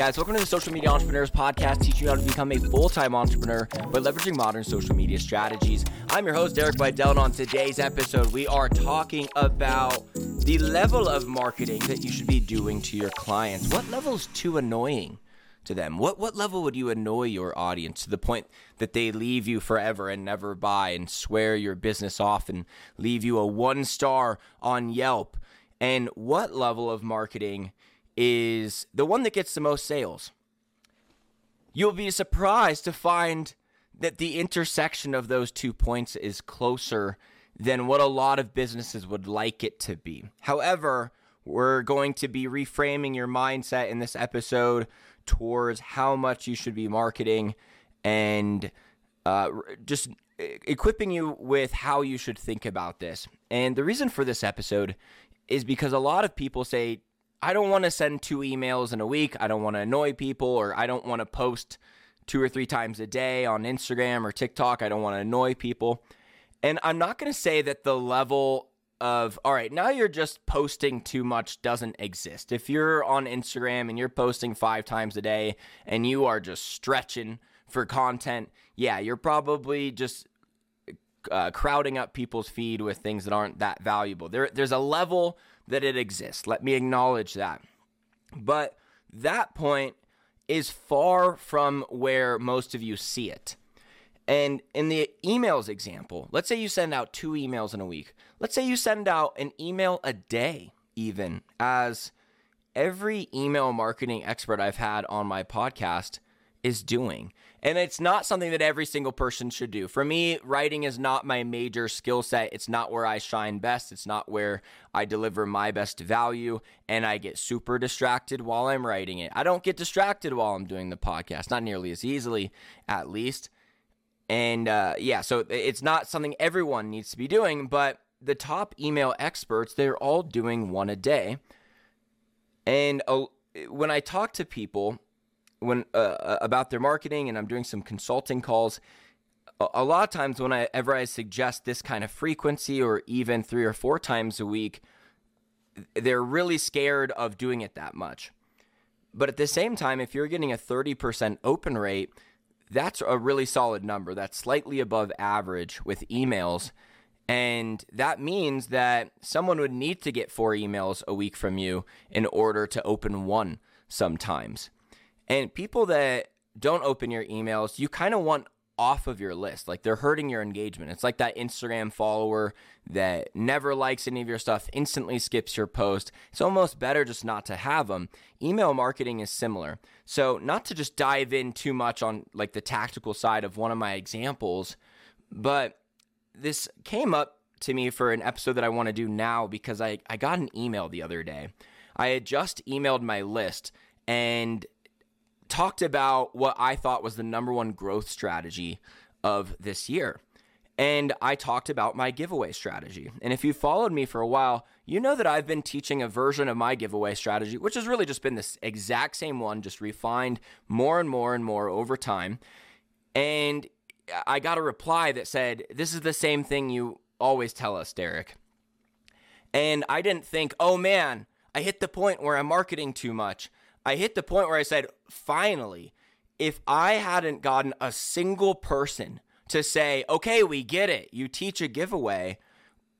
Guys? Welcome to the Social Media Entrepreneurs Podcast, teaching you how to become a full time entrepreneur by leveraging modern social media strategies. I'm your host, Derek Videll, and on today's episode, we are talking about the level of marketing that you should be doing to your clients. What level is too annoying? to them? What what level would you annoy your audience to the point that they leave you forever and never buy and swear your business off and leave you a one star on Yelp? And what level of marketing is the one that gets the most sales. You'll be surprised to find that the intersection of those two points is closer than what a lot of businesses would like it to be. However, we're going to be reframing your mindset in this episode towards how much you should be marketing and uh, just equipping you with how you should think about this. And the reason for this episode is because a lot of people say, I don't want to send two emails in a week. I don't want to annoy people, or I don't want to post two or three times a day on Instagram or TikTok. I don't want to annoy people. And I'm not going to say that the level of, all right, now you're just posting too much doesn't exist. If you're on Instagram and you're posting five times a day and you are just stretching for content, yeah, you're probably just uh, crowding up people's feed with things that aren't that valuable. There, there's a level that it exists. Let me acknowledge that. But that point is far from where most of you see it. And in the emails example, let's say you send out two emails in a week. Let's say you send out an email a day, even as every email marketing expert I've had on my podcast is doing. And it's not something that every single person should do. For me, writing is not my major skill set. It's not where I shine best. It's not where I deliver my best value. And I get super distracted while I'm writing it. I don't get distracted while I'm doing the podcast, not nearly as easily, at least. And uh, yeah, so it's not something everyone needs to be doing, but the top email experts, they're all doing one a day. And uh, when I talk to people, when uh, uh, about their marketing and I'm doing some consulting calls, a, a lot of times whenever I suggest this kind of frequency or even three or four times a week, they're really scared of doing it that much. But at the same time, if you're getting a 30% open rate, that's a really solid number. That's slightly above average with emails. And that means that someone would need to get four emails a week from you in order to open one sometimes. And people that don't open your emails, you kind of want off of your list. Like they're hurting your engagement. It's like that Instagram follower that never likes any of your stuff, instantly skips your post. It's almost better just not to have them. Email marketing is similar. So, not to just dive in too much on like the tactical side of one of my examples, but this came up to me for an episode that I want to do now because I, I got an email the other day. I had just emailed my list and talked about what I thought was the number one growth strategy of this year. And I talked about my giveaway strategy. And if you followed me for a while, you know that I've been teaching a version of my giveaway strategy, which has really just been this exact same one, just refined more and more and more over time. And I got a reply that said, This is the same thing you always tell us, Derek. And I didn't think, oh man, I hit the point where I'm marketing too much. I hit the point where I said, finally, if I hadn't gotten a single person to say, okay, we get it, you teach a giveaway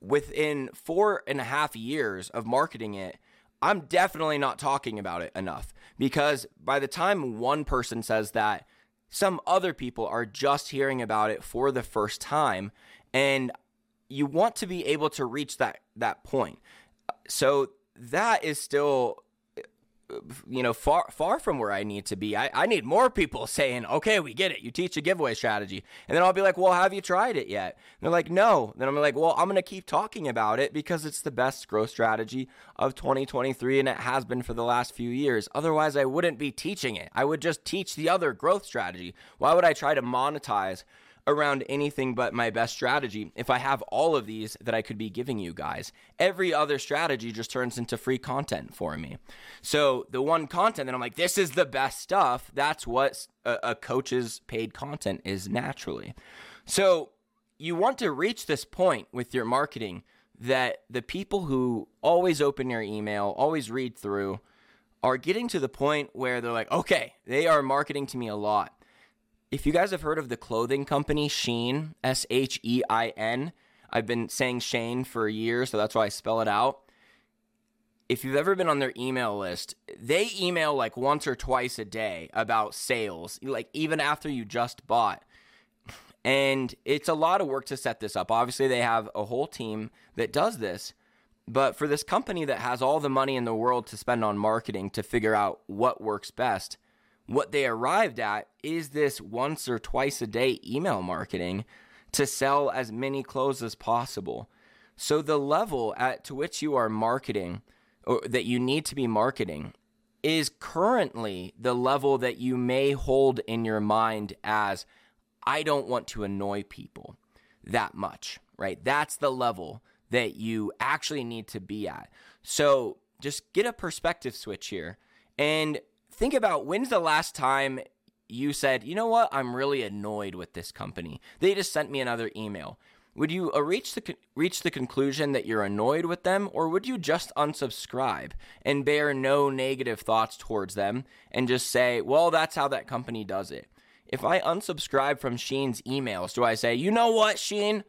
within four and a half years of marketing it, I'm definitely not talking about it enough because by the time one person says that, some other people are just hearing about it for the first time and you want to be able to reach that that point. So that is still you know, far far from where I need to be. I, I need more people saying, okay, we get it. You teach a giveaway strategy. And then I'll be like, well, have you tried it yet? And they're like, no. Then I'm like, well, I'm going to keep talking about it because it's the best growth strategy of 2023 and it has been for the last few years. Otherwise, I wouldn't be teaching it. I would just teach the other growth strategy. Why would I try to monetize around anything but my best strategy if I have all of these that I could be giving you guys. Every other strategy just turns into free content for me. So the one content that I'm like, this is the best stuff, that's what a, a coach's paid content is naturally. So you want to reach this point with your marketing that the people who always open your email, always read through, are getting to the point where they're like, okay, they are marketing to me a lot. If you guys have heard of the clothing company Shein, S H E I N, I've been saying Shane for a year, so that's why I spell it out. If you've ever been on their email list, they email like once or twice a day about sales, like even after you just bought. And it's a lot of work to set this up. Obviously, they have a whole team that does this. But for this company that has all the money in the world to spend on marketing to figure out what works best, what they arrived at is this once or twice a day email marketing to sell as many clothes as possible. So the level at to which you are marketing or that you need to be marketing is currently the level that you may hold in your mind as I don't want to annoy people that much, right? That's the level that you actually need to be at. So just get a perspective switch here and think about when's the last time you said, you know what, I'm really annoyed with this company. They just sent me another email. Would you uh, reach the reach the conclusion that you're annoyed with them, or would you just unsubscribe and bear no negative thoughts towards them and just say, "Well, that's how that company does it"? If I unsubscribe from Shein's emails, do I say, "You know what, Shein?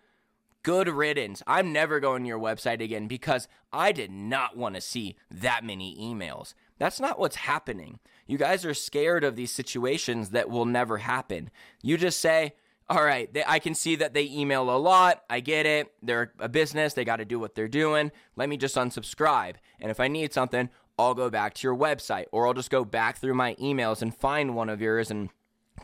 Good riddance. I'm never going to your website again because I did not want to see that many emails." That's not what's happening. You guys are scared of these situations that will never happen. You just say, all right, they, I can see that they email a lot. I get it. They're a business. They got to do what they're doing. Let me just unsubscribe. And if I need something, I'll go back to your website or I'll just go back through my emails and find one of yours and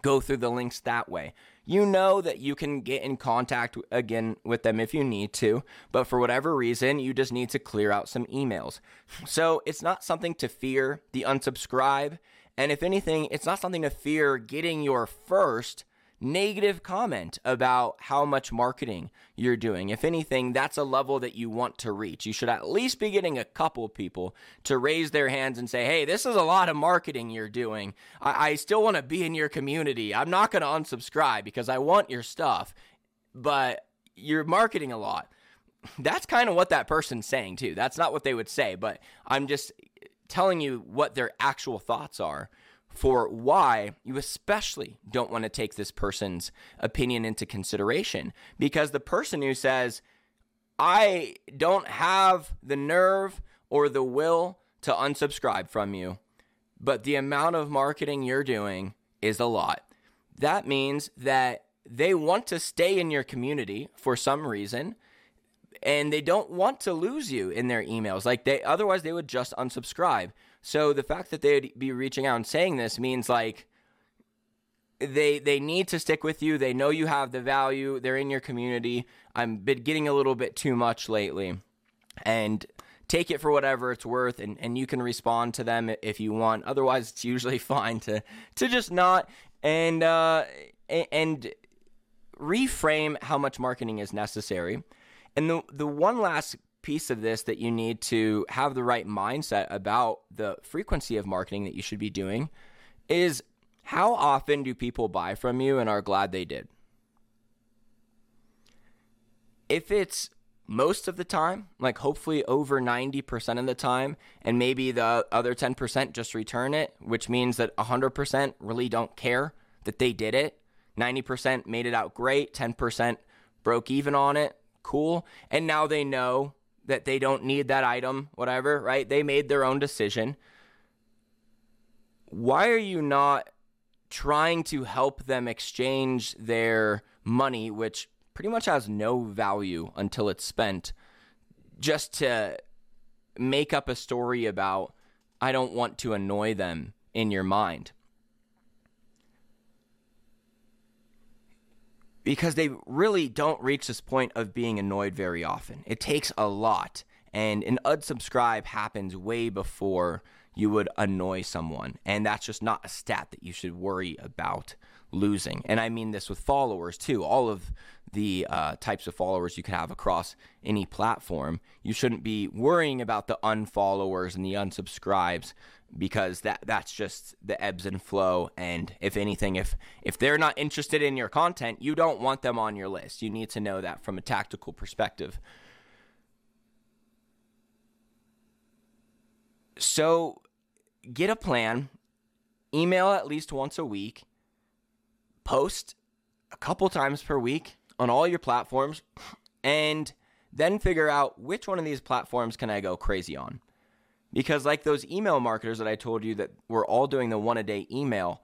go through the links that way you know that you can get in contact again with them if you need to, but for whatever reason, you just need to clear out some emails. So it's not something to fear the unsubscribe. And if anything, it's not something to fear getting your first negative comment about how much marketing you're doing. If anything, that's a level that you want to reach. You should at least be getting a couple people to raise their hands and say, hey, this is a lot of marketing you're doing. I, I still want to be in your community. I'm not going to unsubscribe because I want your stuff, but you're marketing a lot. That's kind of what that person's saying too. That's not what they would say, but I'm just telling you what their actual thoughts are for why you especially don't want to take this person's opinion into consideration. Because the person who says, I don't have the nerve or the will to unsubscribe from you, but the amount of marketing you're doing is a lot. That means that they want to stay in your community for some reason and they don't want to lose you in their emails. Like they otherwise they would just unsubscribe. So the fact that they'd be reaching out and saying this means like they they need to stick with you. They know you have the value. They're in your community. I'm been getting a little bit too much lately. And take it for whatever it's worth and, and you can respond to them if you want. Otherwise it's usually fine to to just not and uh and reframe how much marketing is necessary. And the the one last piece of this that you need to have the right mindset about the frequency of marketing that you should be doing is how often do people buy from you and are glad they did? If it's most of the time, like hopefully over 90% of the time, and maybe the other 10% just return it, which means that 100% really don't care that they did it. 90% made it out great, 10% broke even on it, cool. And now they know that they don't need that item, whatever, right? They made their own decision. Why are you not trying to help them exchange their money, which pretty much has no value until it's spent, just to make up a story about, I don't want to annoy them in your mind? Because they really don't reach this point of being annoyed very often. It takes a lot, and an unsubscribe happens way before you would annoy someone, and that's just not a stat that you should worry about losing. And I mean this with followers too. All of the uh, types of followers you could have across any platform, you shouldn't be worrying about the unfollowers and the unsubscribes because that that's just the ebbs and flow. And if anything if if they're not interested in your content you don't want them on your list. You need to know that from a tactical perspective. So get a plan, email at least once a week, post a couple times per week on all your platforms, and then figure out which one of these platforms can I go crazy on. Because, like those email marketers that I told you that we're all doing the one a day email,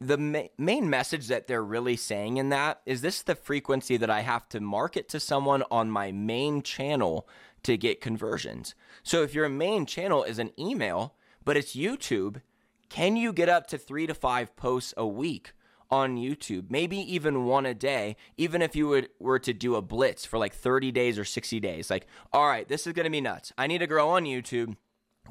the ma- main message that they're really saying in that is this the frequency that I have to market to someone on my main channel to get conversions. So if your main channel is an email, but it's YouTube, can you get up to three to five posts a week on YouTube? Maybe even one a day, even if you would, were to do a blitz for like 30 days or 60 days. Like, all right, this is going to be nuts. I need to grow on YouTube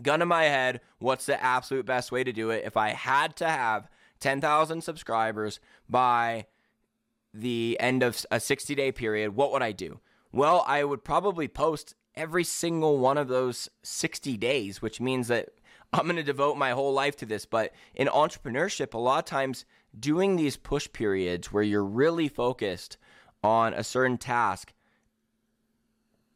gun to my head, what's the absolute best way to do it? If I had to have 10,000 subscribers by the end of a 60 day period, what would I do? Well, I would probably post every single one of those 60 days, which means that I'm going to devote my whole life to this. But in entrepreneurship, a lot of times doing these push periods where you're really focused on a certain task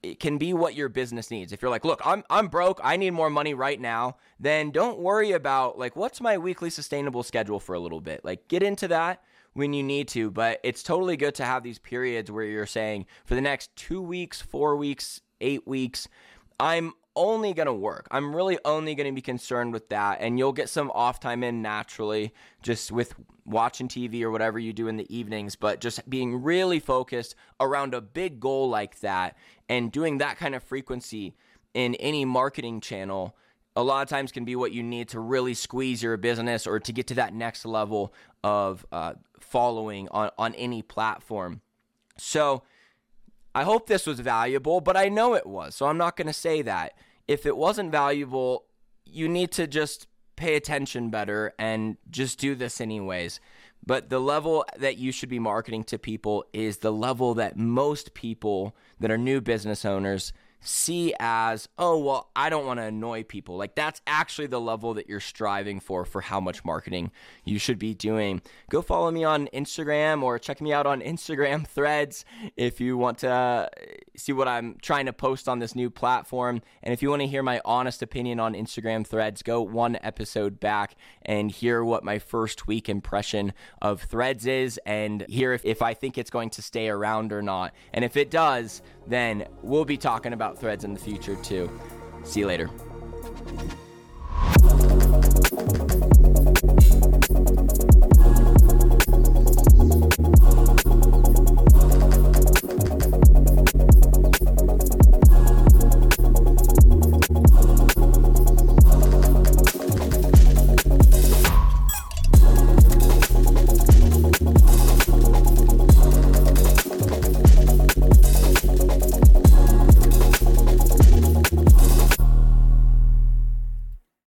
it can be what your business needs. If you're like, look, I'm I'm broke, I need more money right now, then don't worry about like what's my weekly sustainable schedule for a little bit. Like get into that when you need to, but it's totally good to have these periods where you're saying for the next 2 weeks, 4 weeks, 8 weeks, I'm only going to work. I'm really only going to be concerned with that. And you'll get some off time in naturally just with watching TV or whatever you do in the evenings, but just being really focused around a big goal like that and doing that kind of frequency in any marketing channel a lot of times can be what you need to really squeeze your business or to get to that next level of uh, following on, on any platform. So, I hope this was valuable, but I know it was. So I'm not going to say that. If it wasn't valuable, you need to just pay attention better and just do this anyways. But the level that you should be marketing to people is the level that most people that are new business owners see as, oh, well, I don't want to annoy people. Like that's actually the level that you're striving for, for how much marketing you should be doing. Go follow me on Instagram or check me out on Instagram threads if you want to see what I'm trying to post on this new platform. And if you want to hear my honest opinion on Instagram threads, go one episode back and hear what my first week impression of threads is and hear if, if I think it's going to stay around or not. And if it does, then we'll be talking about threads in the future too. See you later.